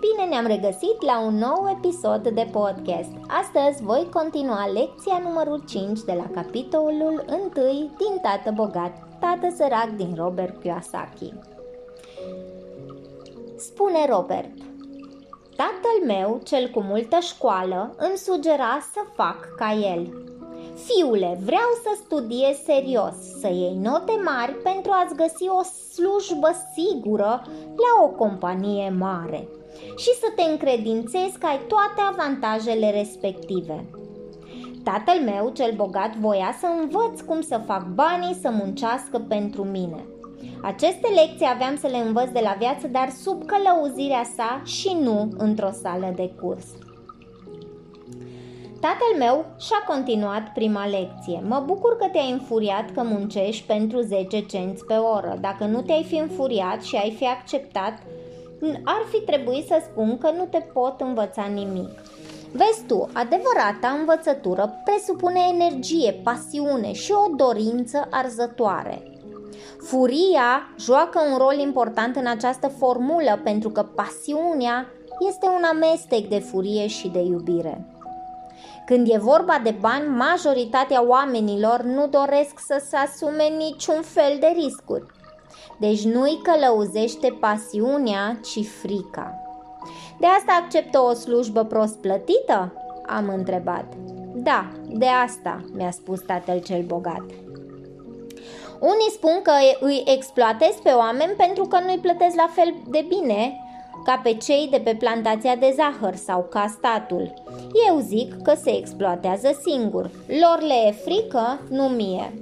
Bine ne-am regăsit la un nou episod de podcast. Astăzi voi continua lecția numărul 5 de la capitolul 1 din Tată Bogat, Tată Sărac din Robert Kiyosaki. Spune Robert, Tatăl meu, cel cu multă școală, îmi sugera să fac ca el. Fiule, vreau să studiezi serios, să iei note mari pentru a-ți găsi o slujbă sigură la o companie mare și să te încredințezi că ai toate avantajele respective. Tatăl meu, cel bogat, voia să învăț cum să fac banii să muncească pentru mine. Aceste lecții aveam să le învăț de la viață, dar sub călăuzirea sa și nu într-o sală de curs. Tatăl meu și-a continuat prima lecție. Mă bucur că te-ai înfuriat că muncești pentru 10 cenți pe oră. Dacă nu te-ai fi înfuriat și ai fi acceptat, ar fi trebuit să spun că nu te pot învăța nimic. Vezi tu, adevărata învățătură presupune energie, pasiune și o dorință arzătoare. Furia joacă un rol important în această formulă pentru că pasiunea este un amestec de furie și de iubire. Când e vorba de bani, majoritatea oamenilor nu doresc să se asume niciun fel de riscuri. Deci nu-i călăuzește pasiunea, ci frica. De asta acceptă o slujbă prost plătită? Am întrebat. Da, de asta, mi-a spus tatăl cel bogat. Unii spun că îi exploatez pe oameni pentru că nu-i plătesc la fel de bine ca pe cei de pe plantația de zahăr sau ca statul. Eu zic că se exploatează singur. Lor le e frică, nu mie.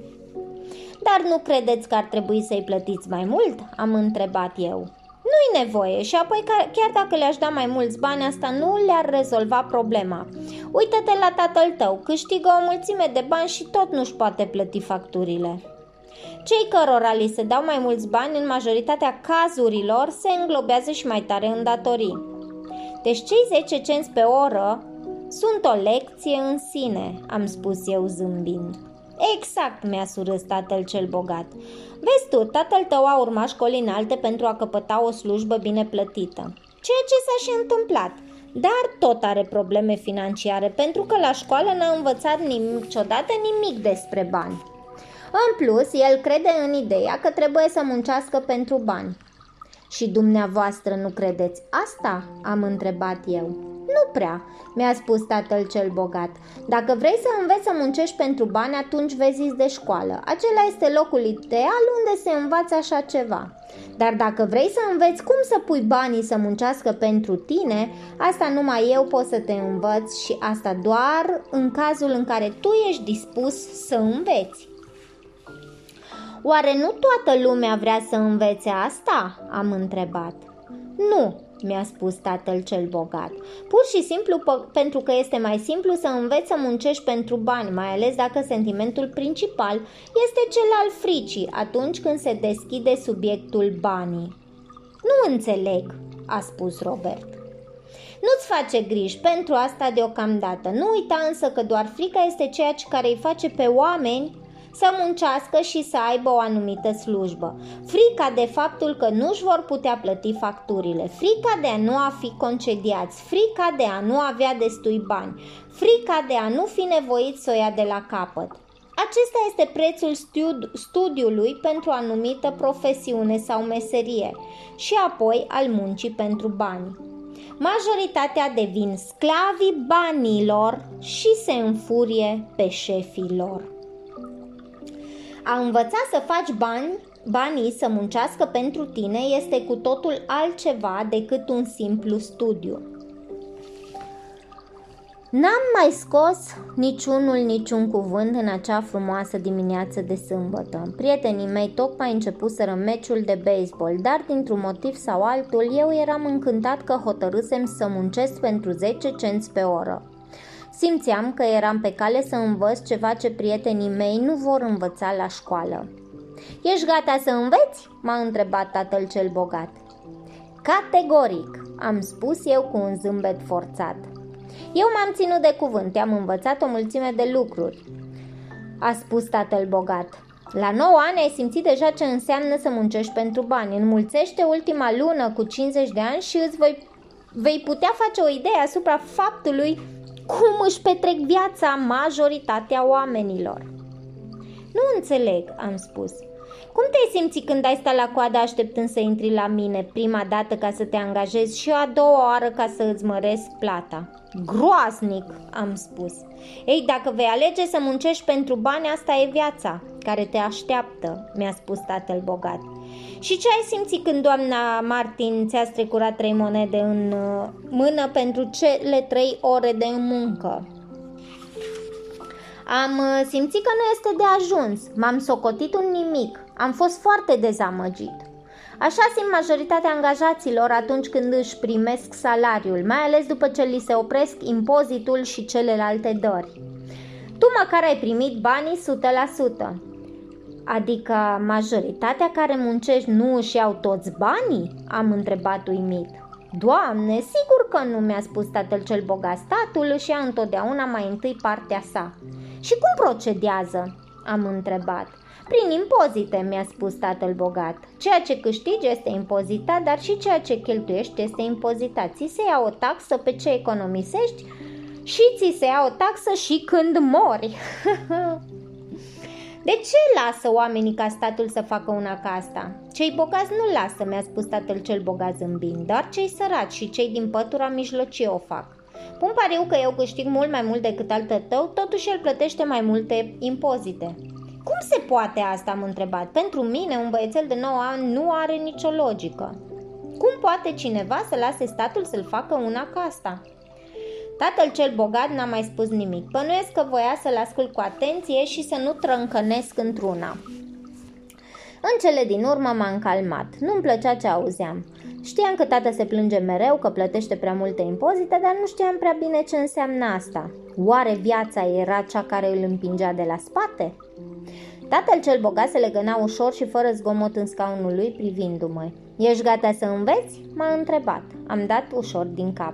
Dar nu credeți că ar trebui să-i plătiți mai mult? Am întrebat eu. Nu-i nevoie și apoi chiar dacă le-aș da mai mulți bani, asta nu le-ar rezolva problema. Uită-te la tatăl tău, câștigă o mulțime de bani și tot nu-și poate plăti facturile. Cei cărora li se dau mai mulți bani, în majoritatea cazurilor, se înglobează și mai tare în datorii. Deci cei 10 cenți pe oră sunt o lecție în sine, am spus eu zâmbind. Exact, mi-a surâs tatăl cel bogat. Vezi tu, tatăl tău a urmat școli înalte pentru a căpăta o slujbă bine plătită. Ceea ce s-a și întâmplat. Dar tot are probleme financiare pentru că la școală n-a învățat niciodată nimic despre bani. În plus, el crede în ideea că trebuie să muncească pentru bani. Și dumneavoastră nu credeți asta? am întrebat eu. Nu prea, mi-a spus tatăl cel bogat. Dacă vrei să înveți să muncești pentru bani, atunci vezi de școală. Acela este locul ideal unde se învață așa ceva. Dar dacă vrei să înveți cum să pui banii să muncească pentru tine, asta numai eu pot să te învăț și asta doar în cazul în care tu ești dispus să înveți. Oare nu toată lumea vrea să învețe asta? Am întrebat. Nu, mi-a spus tatăl cel bogat. Pur și simplu pentru că este mai simplu să înveți să muncești pentru bani, mai ales dacă sentimentul principal este cel al fricii atunci când se deschide subiectul banii. Nu înțeleg, a spus Robert. Nu-ți face griji pentru asta deocamdată. Nu uita însă că doar frica este ceea ce care îi face pe oameni să muncească și să aibă o anumită slujbă. Frica de faptul că nu își vor putea plăti facturile, frica de a nu a fi concediați, frica de a nu avea destui bani, frica de a nu fi nevoit să o ia de la capăt. Acesta este prețul studiului pentru o anumită profesiune sau meserie și apoi al muncii pentru bani. Majoritatea devin sclavii banilor și se înfurie pe șefii lor. A învăța să faci bani, banii să muncească pentru tine este cu totul altceva decât un simplu studiu. N-am mai scos niciunul niciun cuvânt în acea frumoasă dimineață de sâmbătă. Prietenii mei tocmai începuseră meciul de baseball, dar dintr-un motiv sau altul eu eram încântat că hotărâsem să muncesc pentru 10 cenți pe oră. Simțeam că eram pe cale să învăț ceva ce prietenii mei nu vor învăța la școală. Ești gata să înveți?" m-a întrebat tatăl cel bogat. Categoric, am spus eu cu un zâmbet forțat. Eu m-am ținut de cuvânt, am învățat o mulțime de lucruri, a spus tatăl bogat. La 9 ani ai simțit deja ce înseamnă să muncești pentru bani. Înmulțește ultima lună cu 50 de ani și îți voi, vei putea face o idee asupra faptului cum își petrec viața majoritatea oamenilor. Nu înțeleg, am spus. Cum te-ai simțit când ai stat la coadă așteptând să intri la mine prima dată ca să te angajezi și a doua oară ca să îți măresc plata? Groaznic, am spus. Ei, dacă vei alege să muncești pentru bani, asta e viața care te așteaptă, mi-a spus tatăl bogat. Și ce ai simțit când doamna Martin ți-a strecurat trei monede în uh, mână pentru cele trei ore de muncă? Am uh, simțit că nu este de ajuns, m-am socotit un nimic, am fost foarte dezamăgit. Așa simt majoritatea angajaților atunci când își primesc salariul, mai ales după ce li se opresc impozitul și celelalte dări. Tu măcar ai primit banii 100%. Adică majoritatea care muncești nu își iau toți banii? Am întrebat uimit. Doamne, sigur că nu mi-a spus tatăl cel bogat. Statul își ia întotdeauna mai întâi partea sa. Și cum procedează? Am întrebat. Prin impozite, mi-a spus tatăl bogat. Ceea ce câștigi este impozitat, dar și ceea ce cheltuiești este impozitat. Ți se ia o taxă pe ce economisești și ți se ia o taxă și când mori. De ce lasă oamenii ca statul să facă una ca asta? Cei bogați nu lasă, mi-a spus tatăl cel bogat zâmbind, doar cei săraci și cei din pătura mijlocie o fac. Pun pariu că eu câștig mult mai mult decât al tău, totuși el plătește mai multe impozite. Cum se poate asta, am întrebat. Pentru mine, un băiețel de 9 ani nu are nicio logică. Cum poate cineva să lase statul să-l facă una ca asta? Tatăl cel bogat n-a mai spus nimic. Pănuiesc că voia să-l ascult cu atenție și să nu trâncănesc într-una. În cele din urmă m-am calmat. Nu-mi plăcea ce auzeam. Știam că tata se plânge mereu că plătește prea multe impozite, dar nu știam prea bine ce înseamnă asta. Oare viața era cea care îl împingea de la spate? Tatăl cel bogat se legăna ușor și fără zgomot în scaunul lui privindu-mă. Ești gata să înveți? M-a întrebat. Am dat ușor din cap.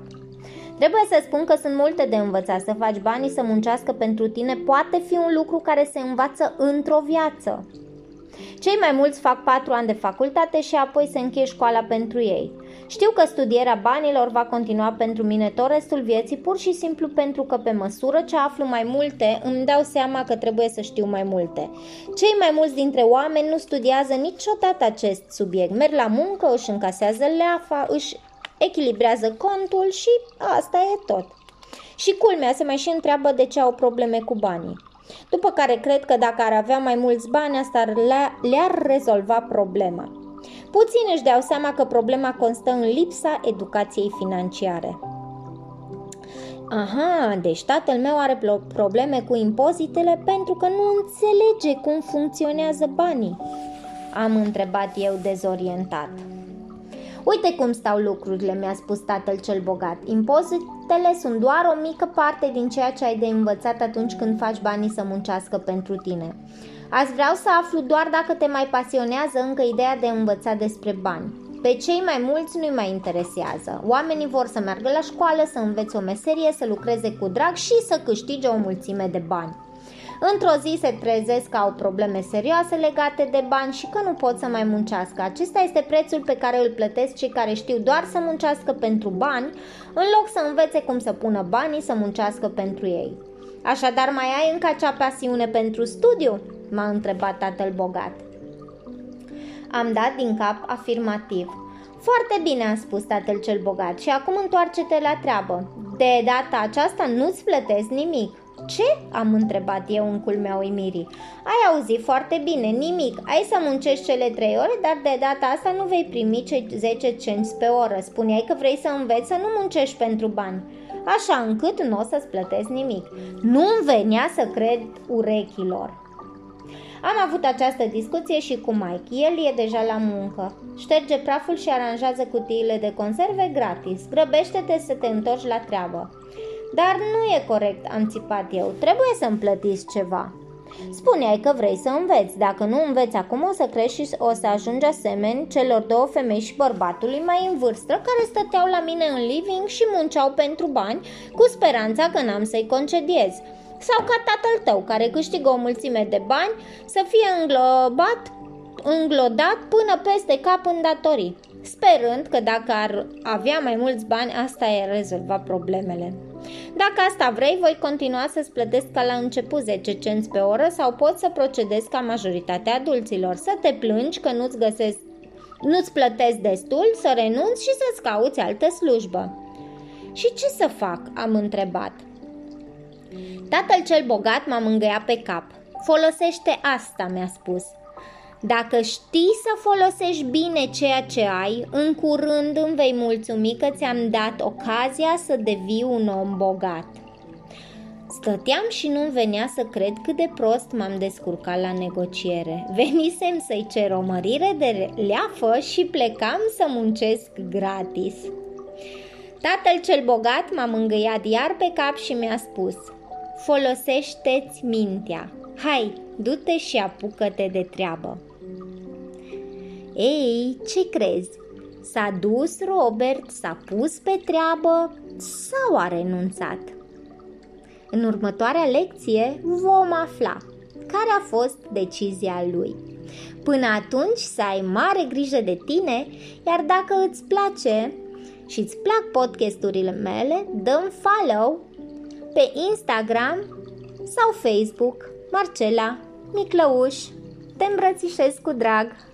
Trebuie să spun că sunt multe de învățat. Să faci banii să muncească pentru tine poate fi un lucru care se învață într-o viață. Cei mai mulți fac patru ani de facultate și apoi se încheie școala pentru ei. Știu că studierea banilor va continua pentru mine tot restul vieții, pur și simplu pentru că pe măsură ce aflu mai multe, îmi dau seama că trebuie să știu mai multe. Cei mai mulți dintre oameni nu studiază niciodată acest subiect. Merg la muncă, își încasează leafa, își echilibrează contul și asta e tot. Și culmea se mai și întreabă de ce au probleme cu banii. După care cred că dacă ar avea mai mulți bani, asta le-ar rezolva problema. Puțin își dau seama că problema constă în lipsa educației financiare. Aha, deci tatăl meu are probleme cu impozitele pentru că nu înțelege cum funcționează banii. Am întrebat eu dezorientat. Uite cum stau lucrurile, mi-a spus tatăl cel bogat. Impozitele sunt doar o mică parte din ceea ce ai de învățat atunci când faci banii să muncească pentru tine. Azi vreau să aflu doar dacă te mai pasionează încă ideea de a învăța despre bani. Pe cei mai mulți nu-i mai interesează. Oamenii vor să meargă la școală, să învețe o meserie, să lucreze cu drag și să câștige o mulțime de bani. Într-o zi se trezesc că au probleme serioase legate de bani și că nu pot să mai muncească. Acesta este prețul pe care îl plătesc cei care știu doar să muncească pentru bani, în loc să învețe cum să pună banii să muncească pentru ei. Așadar, mai ai încă acea pasiune pentru studiu? m-a întrebat tatăl bogat. Am dat din cap afirmativ. Foarte bine, a spus tatăl cel bogat, și acum întoarce-te la treabă. De data aceasta nu-ți plătesc nimic. Ce? am întrebat eu în culmea uimirii. Ai auzit foarte bine, nimic. Ai să muncești cele trei ore, dar de data asta nu vei primi cei 10 cenți pe oră. Spuneai că vrei să înveți să nu muncești pentru bani. Așa încât nu o să-ți plătesc nimic. Nu-mi venea să cred urechilor. Am avut această discuție și cu Mike. El e deja la muncă. Șterge praful și aranjează cutiile de conserve gratis. Grăbește-te să te întorci la treabă. Dar nu e corect, am țipat eu. Trebuie să-mi plătiți ceva. Spuneai că vrei să înveți. Dacă nu înveți acum, o să crești și o să ajungi asemeni celor două femei și bărbatului mai în vârstă care stăteau la mine în living și munceau pentru bani, cu speranța că n-am să-i concediez. Sau ca tatăl tău, care câștigă o mulțime de bani, să fie înglobat, înglodat până peste cap în datorii, sperând că dacă ar avea mai mulți bani, asta e rezolva problemele. Dacă asta vrei, voi continua să-ți plătesc ca la început 10 cenți pe oră sau poți să procedezi ca majoritatea adulților, să te plângi că nu-ți găsesc nu-ți plătesc destul, să renunți și să-ți cauți altă slujbă. Și ce să fac? am întrebat. Tatăl cel bogat m-a mângâiat pe cap. Folosește asta, mi-a spus. Dacă știi să folosești bine ceea ce ai, în curând îmi vei mulțumi că ți-am dat ocazia să devii un om bogat. Stăteam și nu-mi venea să cred cât de prost m-am descurcat la negociere. Venisem să-i cer o mărire de leafă și plecam să muncesc gratis. Tatăl cel bogat m-a mângâiat iar pe cap și mi-a spus Folosește-ți mintea. Hai, du-te și apucă-te de treabă. Ei, ce crezi? S-a dus Robert, s-a pus pe treabă sau a renunțat? În următoarea lecție vom afla care a fost decizia lui. Până atunci să ai mare grijă de tine, iar dacă îți place și îți plac podcasturile mele, dăm follow pe Instagram sau Facebook Marcela Miclăuș. Te îmbrățișez cu drag!